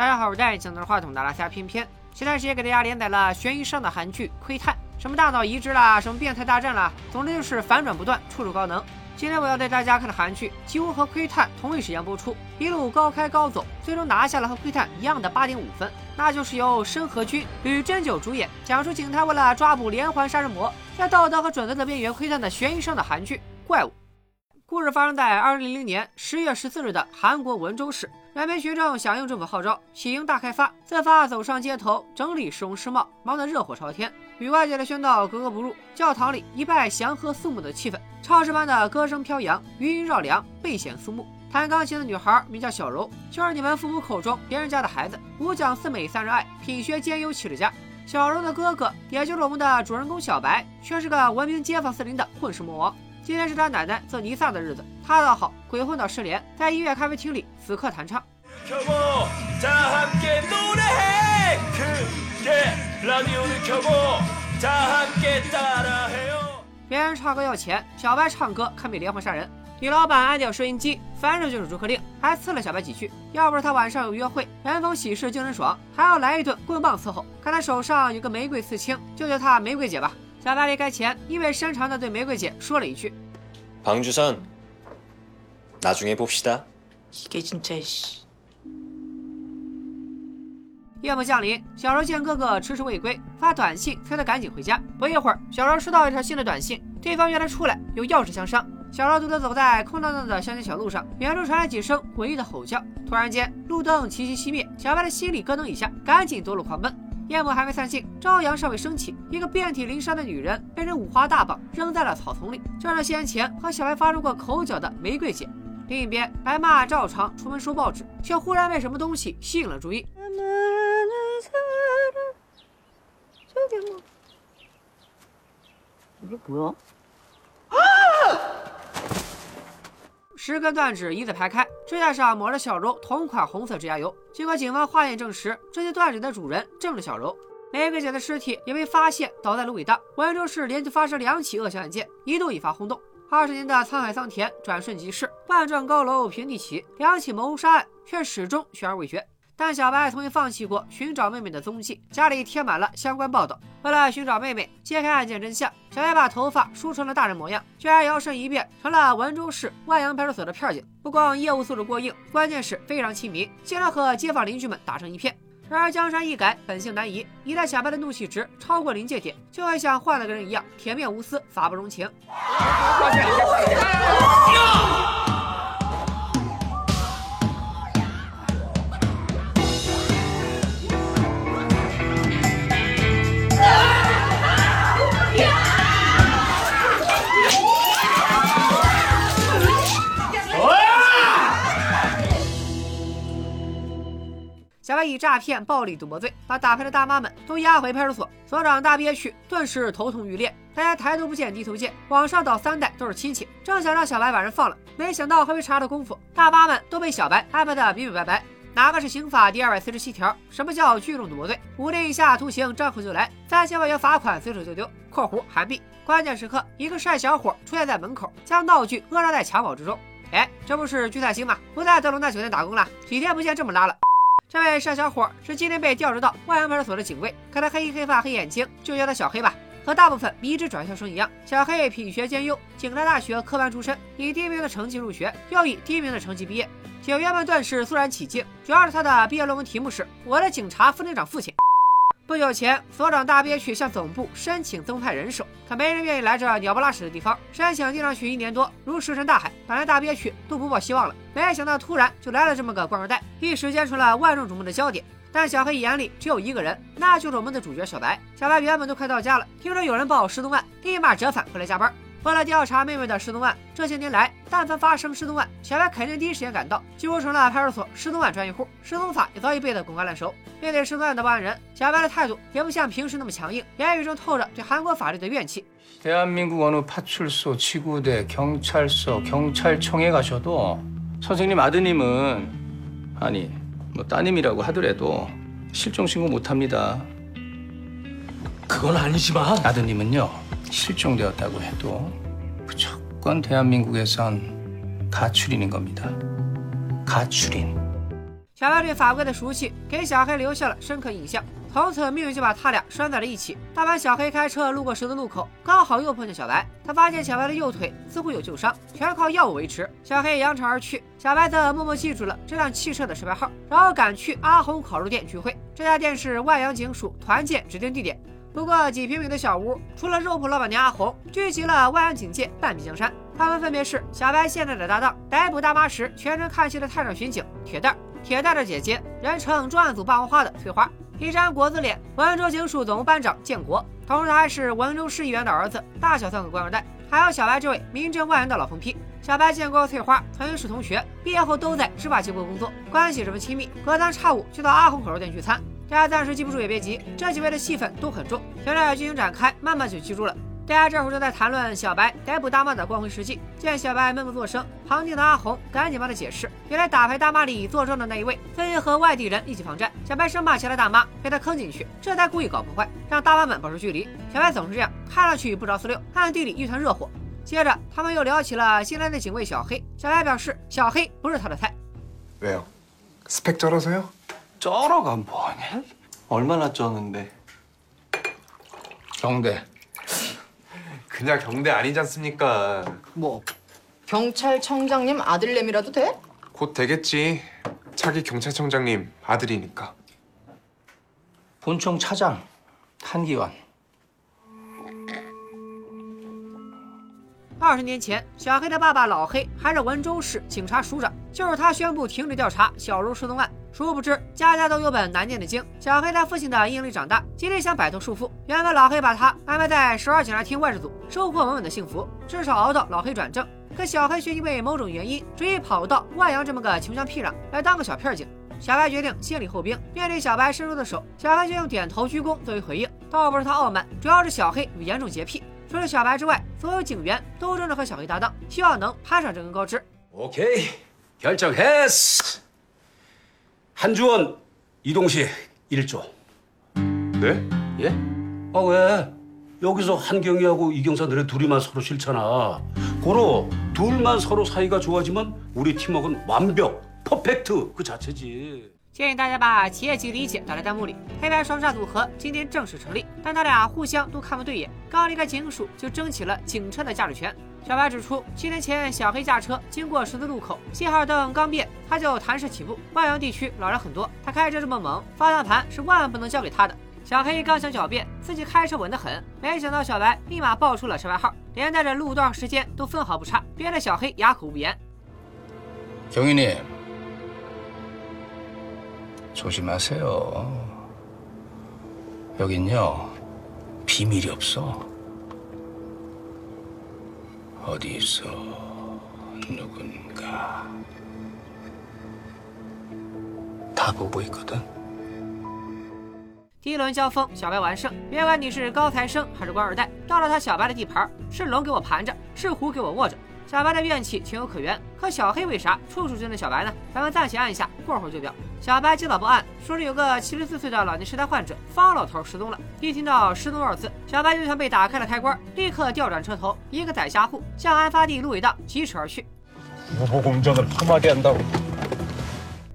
大家好，我是戴镜头话筒的拉斯加偏偏。前段时间给大家连载了悬疑上的韩剧《窥探》，什么大脑移植啦，什么变态大战啦，总之就是反转不断，处处高能。今天我要带大家看的韩剧几乎和《窥探》同一时间播出，一路高开高走，最终拿下了和《窥探》一样的八点五分，那就是由申河君、吕珍九主演，讲述警探为了抓捕连环杀人魔，在道德和准则的边缘窥探的悬疑上的韩剧《怪物》。故事发生在二零零零年十月十四日的韩国文州市。两名学生响应政府号召，喜迎大开发，自发走上街头，整理市容市貌，忙得热火朝天，与外界的喧闹格格不入。教堂里一派祥和肃穆的气氛，超市般的歌声飘扬，余音绕梁，倍显肃穆。弹钢琴的女孩名叫小柔，就是你们父母口中别人家的孩子。五讲四美三热爱，品学兼优，气质佳。小柔的哥哥，也就是我们的主人公小白，却是个闻名街坊四邻的混世魔王。今天是他奶奶做弥撒的日子，他倒好，鬼混到失联，在音乐咖啡厅里死磕弹唱。别人唱歌要钱，小白唱歌堪比连环杀人。女老板按掉收音机，反手就是逐客令，还刺了小白几句。要不是他晚上有约会，人逢喜事精神爽，还要来一顿棍棒伺候。看他手上有个玫瑰刺青，就叫他玫瑰姐吧。小白离开前，意味深长地对玫瑰姐说了一句：“방주선나중에봅시다。”夜幕降临，小柔见哥哥迟迟未归，发短信催他赶紧回家。不一会儿，小柔收到一条新的短信，对方约她出来，有钥匙相商。小柔独自走在空荡荡的乡间小路上，远处传来几声诡异的吼叫。突然间，路灯齐齐熄灭，小白的心里咯噔一下，赶紧夺路狂奔。 夜幕还没散尽，朝阳尚未升起，一个遍体鳞伤的女人被人五花大绑扔在了草丛里，就是先前和小白发生过口角的玫瑰姐。另一边，白妈照常出门收报纸，却忽然被什么东西吸引了注意。十根断指一字排开，指甲上抹着小柔同款红色指甲油。经过警方化验证实，这些断指的主人正是小柔。玫瑰姐的尸体也被发现倒在芦苇荡。温州市连续发生两起恶性案件，一度引发轰动。二十年的沧海桑田转瞬即逝，万幢高楼平地起，两起谋杀案却始终悬而未决。但小白从未放弃过寻找妹妹的踪迹，家里贴满了相关报道。为了寻找妹妹，揭开案件真相，小白把头发梳成了大人模样，居然摇身一变成了文州市万阳派出所的片警。不光业务素质过硬，关键是非常亲民，经常和街坊邻居们打成一片。然而江山易改，本性难移，一旦小白的怒气值超过临界点，就会像换了个人一样，铁面无私，法不容情。小白以诈骗、暴力、赌博罪，把打牌的大妈们都押回派出所。所长大憋屈，顿时头痛欲裂。大家抬头不见低头见，往上倒三代都是亲戚。正想让小白把人放了，没想到还没查的功夫，大妈们都被小白安排的明明白白。哪个是刑法第二百四十七条？什么叫聚众赌博罪？五年以下徒刑，张口就来；三千万元罚款，随手就丢。（括弧韩币）关键时刻，一个帅小伙出现在门口，将道具扼杀在襁褓之中。哎，这不是聚财星吗？不在德龙大酒店打工了，几天不见这么拉了。这位帅小伙是今天被调职到万阳派出所的警卫，看他黑衣黑发黑眼睛，就叫他小黑吧。和大部分迷之转校生一样，小黑品学兼优，警察大学科班出身，以第一名的成绩入学，又以第一名的成绩毕业。警员们顿时肃然起敬，主要是他的毕业论文题目是《我的警察副队长父亲》。不久前，所长大憋屈向总部申请增派人手，可没人愿意来这鸟不拉屎的地方。申请递上去一年多，如石沉大海，本来大憋屈都不抱希望了。没想到突然就来了这么个官二代，一时间成了万众瞩目的焦点。但小黑眼里只有一个人，那就是我们的主角小白。小白原本都快到家了，听说有人报失踪案，立马折返回来加班。为了调查妹妹的失踪案，这些年来，但凡发生失踪案，小白肯定第一时间赶到，几乎成了派出所失踪案专业户。失踪法也早已背得滚瓜烂熟。面对失踪案的报案人，小白的态度也不像平时那么强硬，言语中透着对韩国法律的怨气。대한민국어느파출소지구대경찰서경찰청에가셔도선생님아드님은아니뭐따님이라고하더라도실종신고못합니다 그건아니지만아드님은요 실종되었다고 해도 무조건 대한민국에선 가출인인 겁니다. 가출인. 小白对法规的熟悉给小黑留下了深刻印象，从此命运就把他俩拴在了一起。当晚，小黑开车路过十字路口，刚好又碰见小白。他发现小白的右腿似乎有旧伤，全靠药物维持。小黑扬长而去，小白则默默记住了这辆汽车的车牌号，然后赶去阿红烤肉店聚会。这家店是万阳警署团建指定地点。 不过几平米的小屋，除了肉铺老板娘阿红，聚集了万安警界半壁江山。他们分别是小白现在的搭档，逮捕大妈时全程看戏的探长巡警铁蛋儿，铁蛋的姐姐，人称专案组霸王花的翠花，一张国字脸，文州警署总务班长建国，同时他还是文州市议员的儿子，大小算个官二代。还有小白这位名震万人的老疯批。小白、建国、翠花曾经是同学，毕业后都在执法机构工作，关系十分亲密，隔三差五就到阿红烤肉店聚餐。大家暂时记不住也别急，这几位的戏份都很重，随着剧情展开，慢慢就记住了。大家这会儿正在谈论小白逮捕大妈的光辉事迹，见小白闷不作声，旁听的阿红赶紧帮他解释，原来打牌大妈里坐庄的那一位，非和外地人一起放债，小白生怕其他大妈被他坑进去，这才故意搞破坏，让大妈们保持距离。小白总是这样，看上去不着四六，暗地里一团热火。接着他们又聊起了新来的警卫小黑，小白表示小黑不是他的菜。 왜요? 스펙 쩔어서요? 쩔어가 뭐냐? 얼마나 쩌는데? 경대. 그냥 경대 아니지 않습니까? 뭐 경찰청장님 아들내미라도 돼? 곧 되겠지. 차기 경찰청장님 아들이니까. 본청 차장 한기환. 二十年前，小黑的爸爸老黑还是文州市警察署长，就是他宣布停止调查小柔失踪案。殊不知，家家都有本难念的经。小黑在父亲的阴影里长大，极力想摆脱束缚。原本老黑把他安排在十二警察厅外事组，收获稳稳的幸福，至少熬到老黑转正。可小黑却因为某种原因，执意跑到万阳这么个穷乡僻壤来当个小片警。小白决定先礼后兵，面对小白伸出的手，小黑却用点头鞠躬作为回应。倒不是他傲慢，主要是小黑有严重洁癖。除了小白之外，所有警员都争着和小黑搭档，希望能攀上这根高枝。 오케이 결정했어 한주원 이동식 1조 네? 예? 아 왜? 여기서 한경이하고 이경사 너네 둘이만 서로 싫잖아 고로 둘만 서로 사이가 좋아지면 우리 팀워크는 완벽 퍼펙트 그 자체지 建议大家把企业级理解打在弹幕里。黑白双煞组合今天正式成立，但他俩互相都看不对眼，刚离开警署就争起了警车的驾驶权。小白指出，七年前小黑驾车经过十字路口，信号灯刚变，他就弹射起步。万阳地区老人很多，他开车这么猛，方向盘是万万不能交给他的。小黑刚想狡辩自己开车稳得很，没想到小白立马报出了车牌号，连带着路段时间都分毫不差，憋得小黑哑口无言。兄弟 경위님 조심하세요. 여긴요 비밀이 없어. 어디 있어 누군가 다 보고 있거든. 第一轮交锋，小白完胜。别管你是高材生还是官二代，到了他小白的地盘，是龙给我盘着，是虎给我握着。 小白的怨气情有可原，可小黑为啥处处针对小白呢？咱们暂且按一下，过会儿就表。小白接到报案，说是有个七十四岁的老年痴呆患者方老头失踪了。一听到失踪二字，小白就像被打开了开关，立刻调转车头，一个载家户向案发地路尾荡疾驰而去。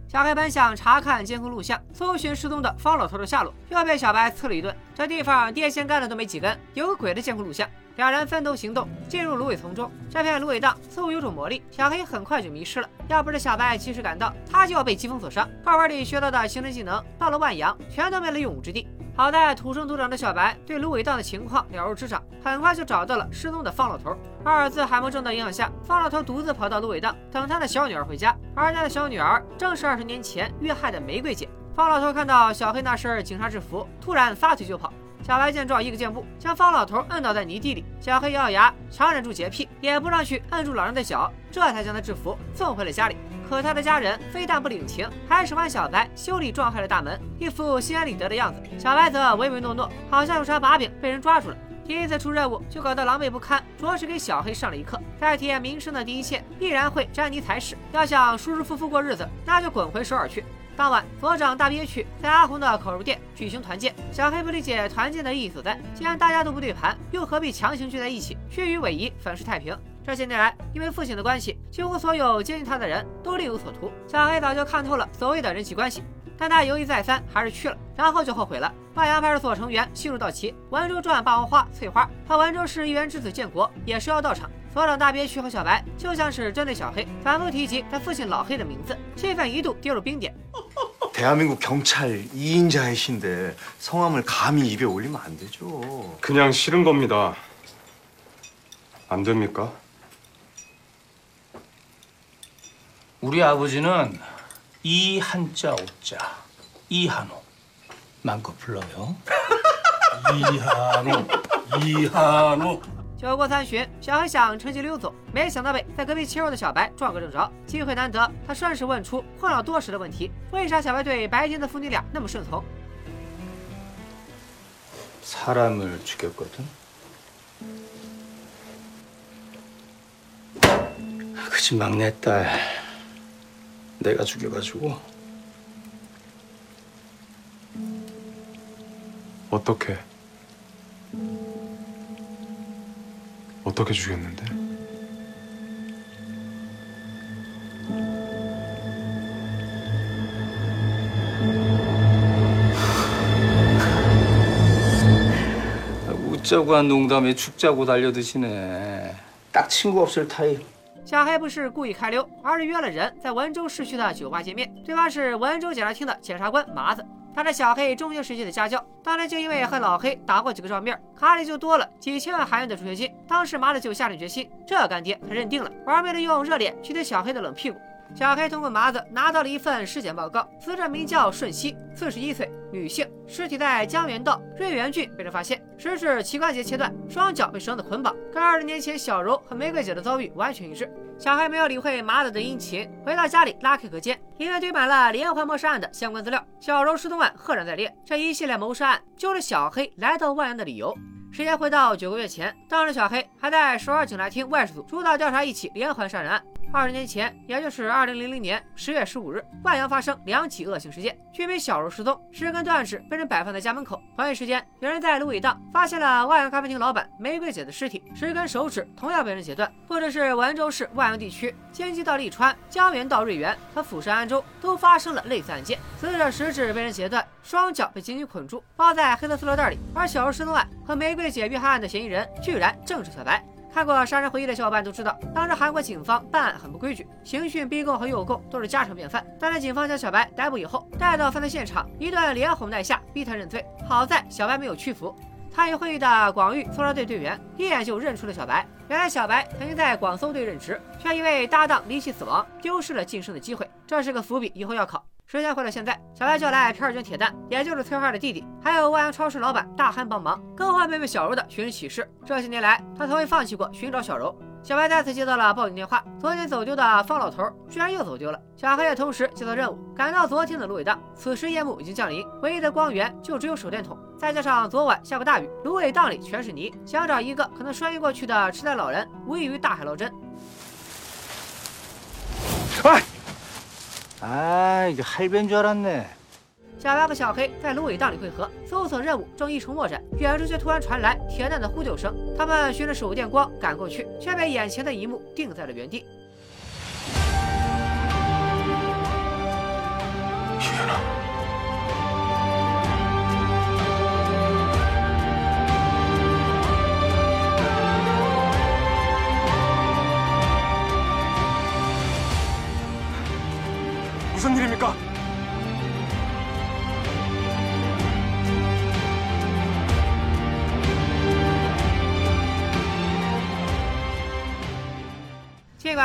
小黑本想查看监控录像，搜寻失踪的方老头的下落，又被小白呲了一顿。这地方电线杆子都没几根，有个鬼的监控录像。两人分头行动，进入芦苇丛中。这片芦苇荡似乎有种魔力，小黑很快就迷失了。要不是小白及时赶到，他就要被疾风所伤。课本里学到的刑侦技能，到了万阳全都没了用武之地。好在土生土长的小白对芦苇荡的情况了如指掌，很快就找到了失踪的方老头。二字海默症的影响下，方老头独自跑到芦苇荡等他的小女儿回家，而他的小女儿正是二十年前遇害的玫瑰姐。方老头看到小黑那身警察制服，突然撒腿就跑。小白见状，一个箭步将方老头摁倒在泥地里。小黑咬咬牙，强忍住洁癖，也不让去摁住老人的脚，这才将他制服送回了家里。可他的家人非但不领情，还使唤小白修理撞坏了大门，一副心安理得的样子。小白则唯唯诺诺，好像有啥把柄被人抓住了。第一次出任务就搞得狼狈不堪，着实给小黑上了一课。在体验民生的第一线，必然会沾泥踩屎。要想舒舒服服过日子，那就滚回首尔去。当晚，所长大憋屈在阿红的烤肉店举行团建。小黑不理解团建的意义所在，既然大家都不对盘，又何必强行聚在一起，虚与委蛇，粉饰太平？这些年来，因为父亲的关系，几乎所有接近他的人都另有所图。小黑早就看透了所谓的人际关系，但他犹豫再三，还是去了，然后就后悔了。万阳派出所成员悉数到齐，文州传霸王花翠花和文州市议员之子建国也是要到场。所长大憋屈和小白就像是针对小黑，反复提及他父亲老黑的名字，气氛一度跌入冰点。 대한민국 경찰 2인자이신데 성함을 감히 입에 올리면 안 되죠. 그냥 싫은 겁니다. 안 됩니까? 우리 아버지는 이 한자 오자 이한호 마음껏 불러요. 이한호, 이한호. 酒过三巡，小黑想趁机溜走，没想到被在隔壁切肉的小白撞个正着。机会难得，他顺势问出困扰多时的问题：为啥小白对白天的父女俩那么顺从？ 사람을 죽였거든. 그집 막내딸 내가 죽여가지고 어떻게? 어떻게 죽였는데? 웃자고 한 농담에 죽자고 달려드시네. 딱 친구 없을 타입. 小黑不是故意开溜，而是约了人在文州市区的酒吧见面。对方是文州检察厅的检察官麻子， 他是小黑中学时期的家教。当年就因为和老黑打过几个照面，卡里就多了几千万韩元的助学金。当时麻子就下定决心，这干爹他认定了，玩命的用热脸去贴小黑的冷屁股。小黑通过麻子拿到了一份尸检报告，死者名叫顺熙，四十一岁，女性，尸体在江原道瑞源郡被人发现，食指膝关节切断，双脚被绳子捆绑，跟二十年前小柔和玫瑰姐的遭遇完全一致。小黑没有理会麻子的殷勤，回到家里拉开隔间，里面堆满了连环谋杀案的相关资料，小柔失踪案赫然在列，这一系列谋杀案就是小黑来到万阳的理由。时间回到九个月前，当时小黑还在首尔警察厅外事组主导调查一起连环杀人案。二十年前，也就是二零零零年十月十五日，万阳发生两起恶性事件，居民小柔失踪，十根断指被人摆放在家门口。同一时间，有人在芦苇荡发现了万阳咖啡厅老板玫瑰姐的尸体，十根手指同样被人截断。不只是文州市万阳地区，京畿道利川、江原道瑞源和釜山安州都发生了类似案件，死者食指被人截断，双脚被紧紧捆住，包在黑色塑料袋里。而小柔失踪案和玫瑰姐遇害案的嫌疑人，居然正是小白。看过《杀人回忆》的小伙伴都知道，当时韩国警方办案很不规矩，刑讯、逼供和诱供都是家常便饭。但在警方将小白逮捕以后，带到犯罪现场，一顿连哄带吓，逼他认罪。好在小白没有屈服。参与会议的广域搜查队队员一眼就认出了小白，原来小白曾经在广搜队任职，却因为搭档离奇死亡，丢失了晋升的机会，这是个伏笔，以后要考。时间回到现在，小白叫来片儿军铁蛋，也就是崔花的弟弟，还有万阳超市老板大憨帮忙，更换妹妹小柔的寻人启事。这些年来，他从未放弃过寻找小柔。小白再次接到了报警电话，昨天走丢的方老头居然又走丢了。小黑也同时接到任务，赶到昨天的芦苇荡。此时夜幕已经降临，唯一的光源就只有手电筒，再加上昨晚下过大雨，芦苇荡里全是泥，想找一个可能穿越过去的痴呆老人，无异于大海捞针。아 이게 할배인 줄 알았네. 小白和小黑在芦苇荡里汇合，搜索任务正一筹莫展，远处却突然传来铁蛋的呼救声。他们循着手电光赶过去，却被眼前的一幕定在了原地。 무슨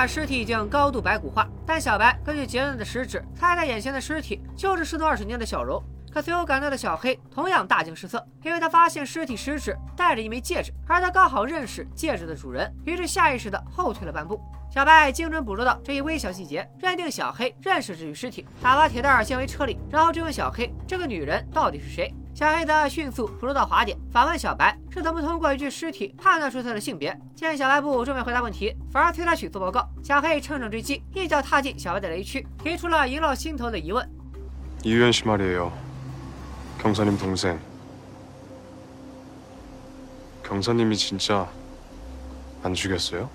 把尸体已经高度白骨化，但小白根据截断的食指猜猜眼前的尸体就是失踪二十年的小柔。可随后赶到的小黑同样大惊失色，因为他发现尸体食指戴着一枚戒指，而他刚好认识戒指的主人，于是下意识的后退了半步。小白精准捕捉到这一微小细节，认定小黑认识这具尸体，打发铁蛋儿先回车里，然后追问小黑这个女人到底是谁。小黑则迅速捕捉到滑点，反问小白是怎么通过一具尸体判断出他的性别。见小白不正面回答问题，反而催他去做报告，小黑趁胜追击，一脚踏进小白的雷区，提出了萦绕心头的疑问。医院是吗？里有。 경사님 동생. 경사님이 진짜 안 죽였어요?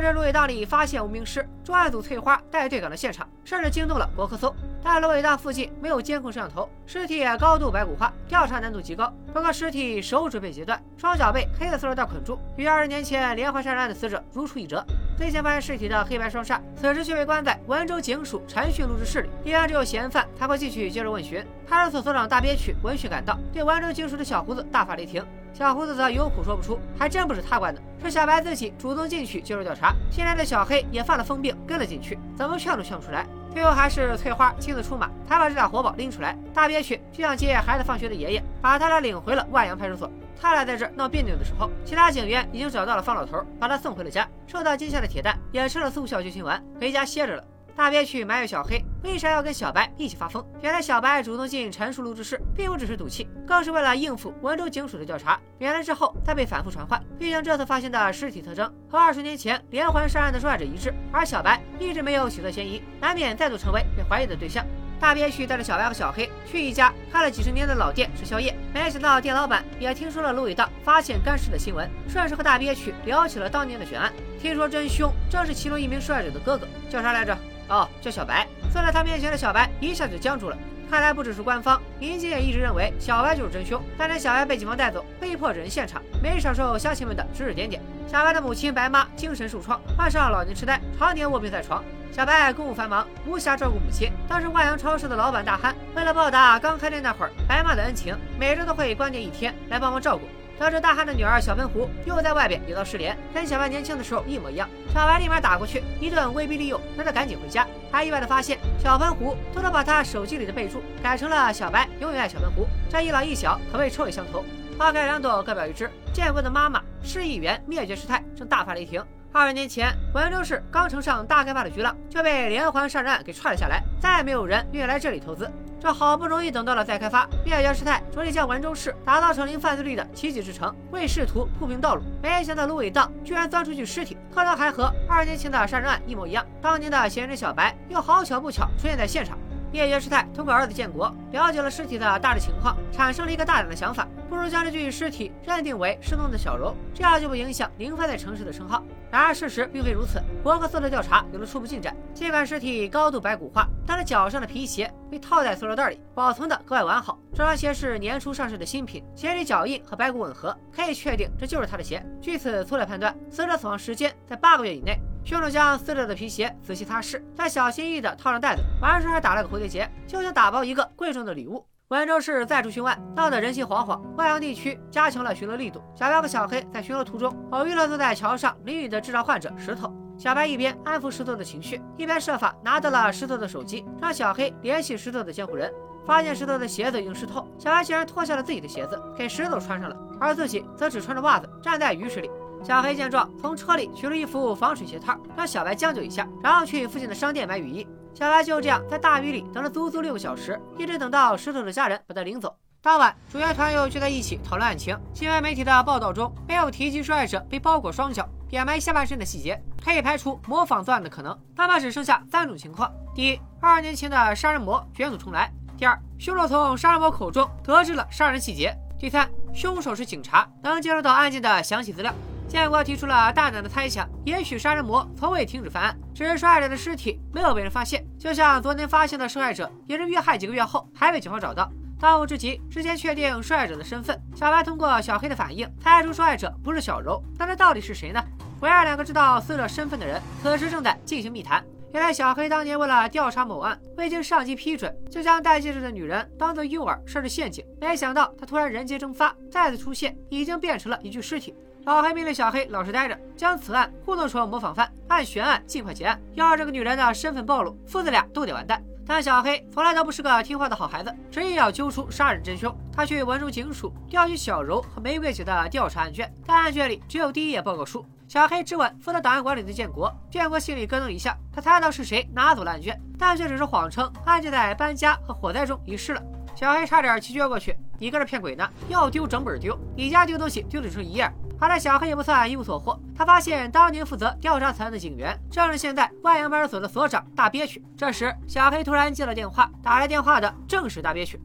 得知芦苇荡里发现无名尸，专案组翠花带队赶到现场，甚至惊动了国科搜。但芦苇荡附近没有监控摄像头，尸体也高度白骨化，调查难度极高。不过尸体手指被截断，双脚被黑色塑料袋捆住，与二十年前连环杀人案的死者如出一辙。最先发现尸体的黑白双煞，此时却被关在文州警署查讯录制室里，一般只有嫌犯才会进去接受问询。派出所所长大憋屈闻讯赶到，对文州警署的小胡子大发雷霆。小胡子则有苦说不出，还真不是他关的，是小白自己主动进去接受调查。新来的小黑也犯了疯病，跟了进去，怎么劝都劝不出来。最后还是翠花亲自出马，才把这俩活宝拎出来。大憋屈就像接孩子放学的爷爷，把他俩领回了万阳派出所。他俩在这闹别扭的时候，其他警员已经找到了方老头，把他送回了家。受到惊吓的铁蛋也吃了速效救心丸，回家歇着了。大憋屈埋怨小黑为啥要跟小白一起发疯。原来小白主动进陈述录制室，并不只是赌气，更是为了应付文州警署的调查。原来之后再被反复传唤，毕竟这次发现的尸体特征和二十年前连环杀人的受害者一致，而小白一直没有取得嫌疑，难免再度成为被怀疑的对象。大憋屈带着小白和小黑去一家开了几十年的老店吃宵夜，没想到店老板也听说了芦苇荡发现干尸的新闻，顺势和大憋屈聊起了当年的悬案。听说真凶正是其中一名受害者的哥哥，叫啥来着？哦，叫小白。坐在他面前的小白一下就僵住了。看来不只是官方，民警也一直认为小白就是真凶。当年小白被警方带走，被迫指认现场，没少受乡亲们的指指点点。小白的母亲白妈精神受创，患上老年痴呆，常年卧病在床。小白公务繁忙，无暇照顾母亲。当时万阳超市的老板大憨，为了报答刚开店那会儿白妈的恩情，每周都会关店一天来帮忙照顾。得知大汉的女儿小喷壶又在外边遇到失联，跟小白年轻的时候一模一样，小白立马打过去，一顿威逼利诱，让他赶紧回家。还意外的发现，小喷壶偷偷把他手机里的备注改成了“小白永远爱小喷壶”，这一老一小可谓臭味相投。花开两朵，各表一枝。建国的妈妈市议员灭绝师太正大发雷霆。二十年前，文州市刚乘上大开发的巨浪，就被连环杀人案给踹了下来，再也没有人愿意来这里投资。这好不容易等到了再开发，灭绝师太着力将文州市打造成零犯罪率的奇迹之城，为试图铺平道路。没想到芦苇荡居然钻出具尸体，可能还和二年前的杀人案一模一样。当年的嫌疑人小白又好巧不巧出现在现场。灭绝师太通过儿子建国了解了尸体的大致情况，产生了一个大胆的想法：不如将这具尸体认定为失踪的小柔，这样就不影响零犯在城市的称号。然而事实并非如此，伯克斯的调查有了初步进展。尽管尸体高度白骨化，但是脚上的皮鞋被套在塑料袋里，保存的格外完好。这双鞋是年初上市的新品，鞋底脚印和白骨吻合，可以确定这就是他的鞋。据此粗略判断，死者死亡时间在八个月以内。凶手将死者的皮鞋仔细擦拭，再小心翼翼地套上袋子，完事还打了个蝴蝶结，就像打包一个贵重的礼物。温州市再出凶案，闹得人心惶惶。万阳地区加强了巡逻力度。小白和小黑在巡逻途中偶遇了坐在桥上淋雨的智障患者石头。小白一边安抚石头的情绪，一边设法拿到了石头的手机，让小黑联系石头的监护人。发现石头的鞋子已经湿透，小白竟然脱下了自己的鞋子给石头穿上了，而自己则只穿着袜子站在雨水里。小黑见状，从车里取了一副防水鞋套，让小白将就一下，然后去附近的商店买雨衣。小白就这样在大雨里等了足足六个小时，一直等到石头的家人把他领走。当晚，主角团又聚在一起讨论案情。新闻媒体的报道中没有提及受害者被包裹双脚、掩埋下半身的细节，可以排除模仿作案的可能。那么只剩下三种情况：第一，二年前的杀人魔卷土重来；第二，凶手从杀人魔口中得知了杀人细节；第三，凶手是警察，能接触到案件的详细资料。建国提出了大胆的猜想，也许杀人魔从未停止犯案，只是受害者的尸体没有被人发现，就像昨天发现的受害者也是遇害几个月后还被警方找到。当务之急是先确定受害者的身份。小白通过小黑的反应猜出受害者不是小柔，那这到底是谁呢？唯二两个知道死者身份的人此时正在进行密谈。原来小黑当年为了调查某案，未经上级批准就将戴戒指的女人当做诱饵设置陷阱，没想到她突然人间蒸发，再次出现已经变成了一具尸体。老黑命令小黑老实待着，将此案糊弄成模仿犯，按悬案尽快结案。要是这个女人的身份暴露，父子俩都得完蛋。但小黑从来都不是个听话的好孩子，执意要揪出杀人真凶。他去文州警署调取小柔和玫瑰姐的调查案卷，但案卷里只有第一页报告书。小黑质问负责档案管理的建国，建国心里咯噔一下，他猜到是谁拿走了案卷，但却只是谎称案件在搬家和火灾中遗失了。小黑差点气撅过去，你搁这骗鬼呢？要丢整本丢，你家丢东西丢的成一样。好在小黑也不算一无所获，他发现当年负责调查此案的警员正是现在万阳派出所的所长大憋屈。这时，小黑突然接了电话，打来电话的正是大憋屈。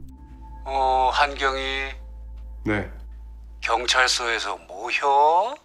어한경이 네. 경찰서에서 뭐혀?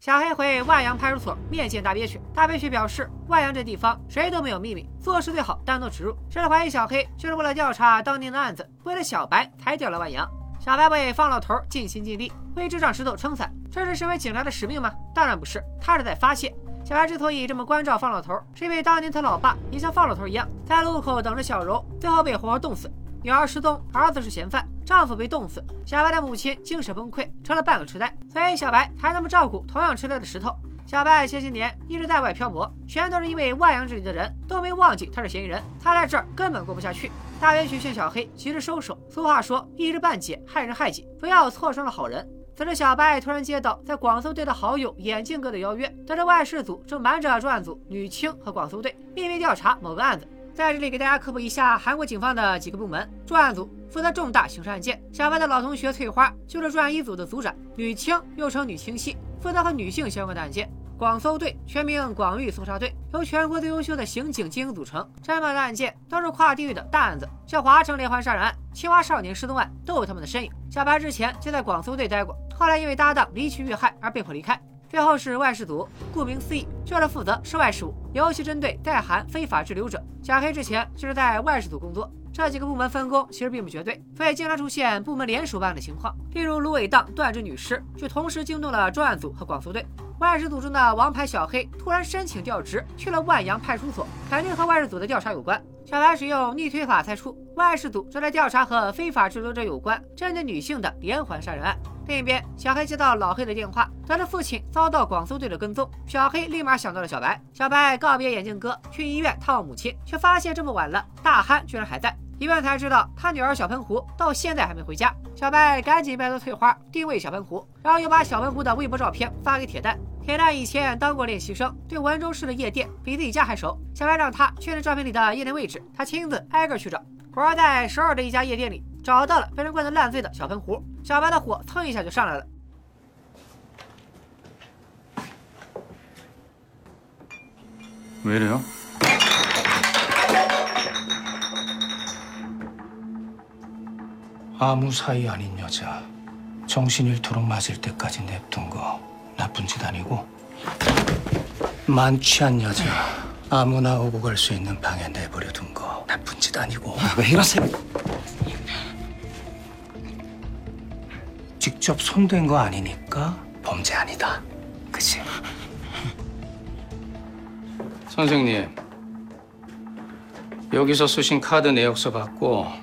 小黑回万阳派出所面见大憋屈，大憋屈表示万阳这地方谁都没有秘密，做事最好单刀直入，甚至怀疑小黑就是为了调查当年的案子，为了小白才调了万阳。 小白为方老头尽心尽力，为这场石头撑伞，这是身为警察的使命吗？当然不是，他是在发泄。小白之所以这么关照方老头，是因为当年他老爸也像方老头一样，在路口等着小柔，最后被活活冻死。女儿失踪，儿子是嫌犯，丈夫被冻死，小白的母亲精神崩溃，成了半个痴呆，所以小白才那么照顾同样痴呆的石头。小白前些年一直在外漂泊，全都是因为万阳这里的人都没忘记他是嫌疑人，他在这儿根本过不下去。大冤屈劝小黑及时收手，俗话说一知半解害人害己，不要错伤了好人。此时小白突然接到在广搜队的好友眼镜哥的邀约，得知外事组正瞒着专案组女青和广搜队秘密调查某个案子。在这里给大家科普一下韩国警方的几个部门：专案组负责重大刑事案件，小白的老同学翠花就是专案一组的组长；女青又称女青系，负责和女性相关的案件；广搜队全名广域搜查队，由全国最优秀的刑警精英组成，侦办的案件都是跨地域的大案子，像华城连环杀人案、青蛙少年失踪案都有他们的身影。小白之前就在广搜队待过，后来因为搭档离奇遇害而被迫离开。最后是外事组，顾名思义，就是负责涉外事务，尤其针对在韩非法滞留者。小黑之前就是在外事组工作，这几个部门分工其实并不绝对，所以经常出现部门联手办案的情况。例如芦苇荡断肢女尸，就同时惊动了专案组和广搜队。外事组中的王牌小黑突然申请调职，去了万阳派出所，肯定和外事组的调查有关。小白使用逆推法猜出，外事组正在调查和非法滞留者有关、针对女性的连环杀人案。另一边，小黑接到老黑的电话，得知父亲遭到广搜队的跟踪，小黑立马想到了小白。小白告别眼镜哥，去医院探望母亲，却发现这么晚了，大憨居然还在。一问才知道，他女儿小喷壶到现在还没回家。小白赶紧拜托翠花定位小喷壶，然后又把小喷壶的微博照片发给铁蛋。铁蛋以前当过练习生，对文州市的夜店比自己家还熟。小白让他确认照片里的夜店位置，他亲自挨个去找。果然在首尔的一家夜店里。找到了被人灌得烂醉的小喷壶，小白的火蹭一下就上来了。왜이래요 아무 사이 아닌 여자 정신일토록맞을 때까지 냅둔 거 나쁜 짓 아니고 만취한 여자 아무나 오고 갈 수 있는 방에 내버려 둔 거 나쁜 짓 아니고 왜 이러세요? 직접 손댄 거 아니니까 범죄 아니다. 그치? 선생님, 여기서 쓰신 카드 내역서 받고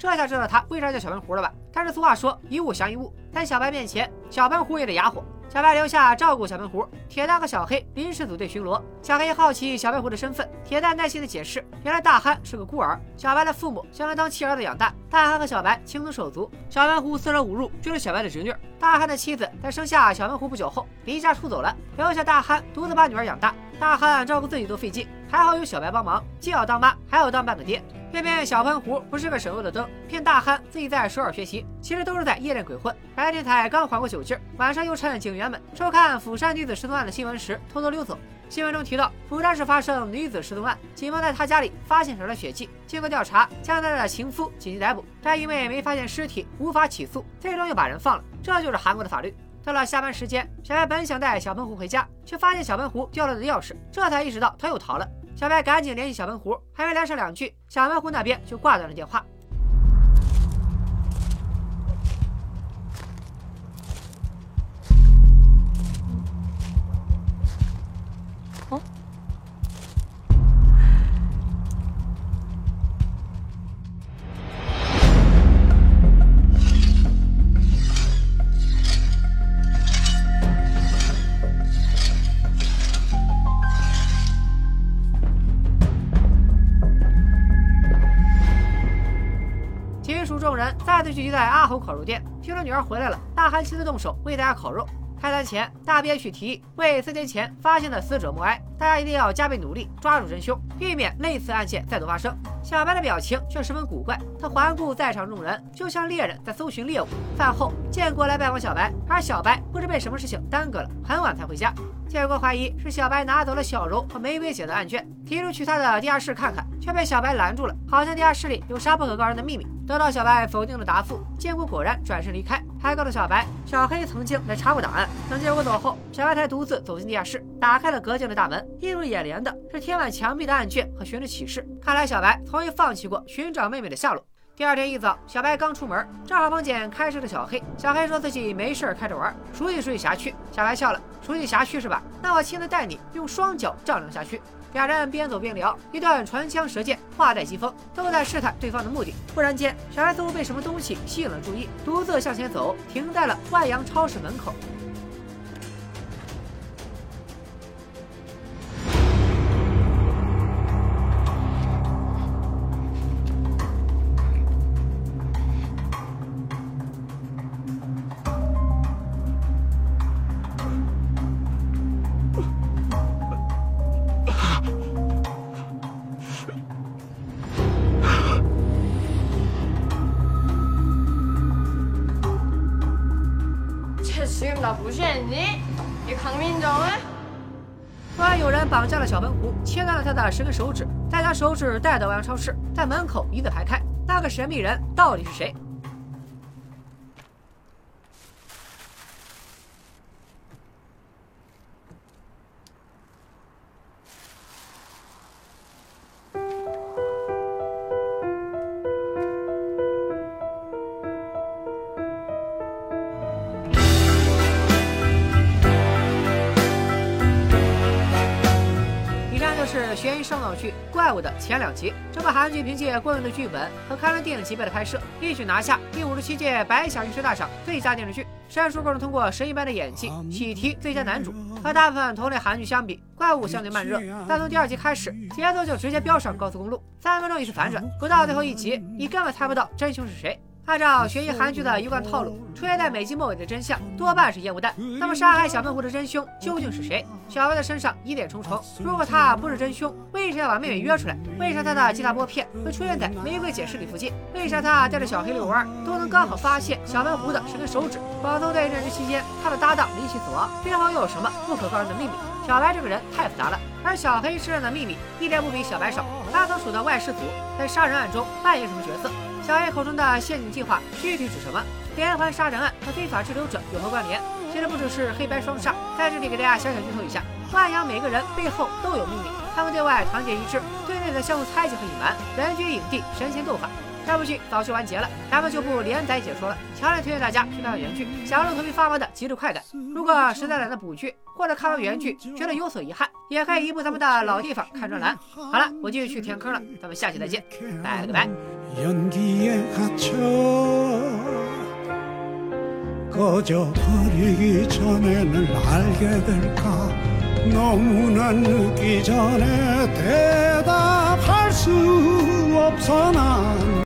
这下知道他为啥叫小喷壶了吧？但是俗话说，一物降一物，在小白面前，小喷壶也得哑火。小白留下照顾小喷壶，铁蛋和小黑临时组队巡逻。小黑好奇小喷壶的身份，铁蛋耐心的解释，原来大憨是个孤儿，小白的父母将他当弃儿子养大。大憨和小白情同手足，小喷壶四舍五入就是小白的侄女。大憨的妻子在生下小喷壶不久后离家出走了，留下大憨独自把女儿养大。大憨照顾自己都费劲，还好有小白帮忙，既要当妈，还要当半个爹。偏偏小喷壶不是个省油的灯，骗大憨自己在首尔学习，其实都是在夜店鬼混。白天才刚缓过酒劲儿，晚上又趁警员们收看釜山女子失踪案的新闻时偷偷溜走。新闻中提到，釜山市发生女子失踪案，警方在他家里发现少了血迹，经过调查，将他的情夫紧急逮捕，但因为没发现尸体，无法起诉，最终又把人放了。这就是韩国的法律。到了下班时间，小白本想带小喷壶回家，却发现小喷壶掉了的钥匙，这才意识到他又逃了。小白赶紧联系小喷壶，还没聊上两句，小喷壶那边就挂断了电话。烤肉店，听说女儿回来了，大憨亲自动手为大家烤肉。开餐前，大憋屈提议为三天前发现的死者默哀，大家一定要加倍努力抓住真凶，避免类似案件再度发生。小白的表情却十分古怪，他环顾在场众人，就像猎人在搜寻猎物。饭后，建国来拜访小白，而小白不知被什么事情耽搁了，很晚才回家。建国怀疑是小白拿走了小柔和玫瑰姐的案卷，提出去他的地下室看看，却被小白拦住了，好像地下室里有啥不可告人的秘密。得到小白否定的答复，建国果然转身离开，还告诉小白，小黑曾经来查过档案。等建国走后，小白才独自走进地下室，打开了隔间的大门，映入眼帘的是贴满墙壁的案卷和寻人启事。看来小白从未放弃过寻找妹妹的下落。第二天一早，小白刚出门，正好碰见开车的小黑。小黑说自己没事开着玩，熟悉熟悉辖区。小白笑了，熟悉辖区是吧？那我亲自带你用双脚丈量辖区。俩人边走边聊，一段唇枪舌剑，话带疾风，都在试探对方的目的。忽然间，小白似乎被什么东西吸引了注意，独自向前走，停在了万阳超市门口。手指，再将手指带到万阳超市，在门口一字排开。那个神秘人到底是谁？剧《怪物》的前两集。这部韩剧凭借过硬的剧本和堪称电影级别的拍摄，一举拿下第五十七届百想影视大赏最佳电视剧。山叔更是通过神一般的演技喜提最佳男主。和大部分同类韩剧相比，《怪物》相对慢热，但从第二集开始，节奏就直接飙上高速公路，三分钟一次反转，不到最后一集，你根本猜不到真凶是谁。按照悬疑韩剧的一贯套路，出现在每集末尾的真相多半是烟雾弹。那么杀害小喷壶的真凶究竟是谁？小白的身上疑点重重。如果他不是真凶，为啥要把妹妹约出来？为啥他的吉他拨片会出现在玫瑰姐尸体附近？为啥他带着小黑遛弯都能刚好发现小喷壶的十根手指？保搜队任职期间，他的搭档离奇死亡，背后又有什么不可告人的秘密？小白这个人太复杂了，而小黑身上的秘密一点不比小白少。他所属的外事组在杀人案中扮演什么角色？小 A 口中的陷阱计划具体指什么？连环杀人案和非法滞留者有何关联？其实不只是黑白双煞，在这里给大家小小剧透一下：万阳每个人背后都有秘密，他们对外团结一致，对内的相互猜忌和隐瞒。人均影帝，神仙斗法。这部剧早就完结了，咱们就不连载解说了。强烈推荐大家去看看原剧，享受头皮发麻的极致快感。如果实在懒得补剧，或者看完原剧觉得有所遗憾，也可以移步咱们的老地方看专栏。好了，我继续去填坑了，咱们下期再见，拜了个拜。 연기에 갇혀 꺼져버리기 전에는 알게 될까? 너무나 늦기 전에 대답할 수 없어 난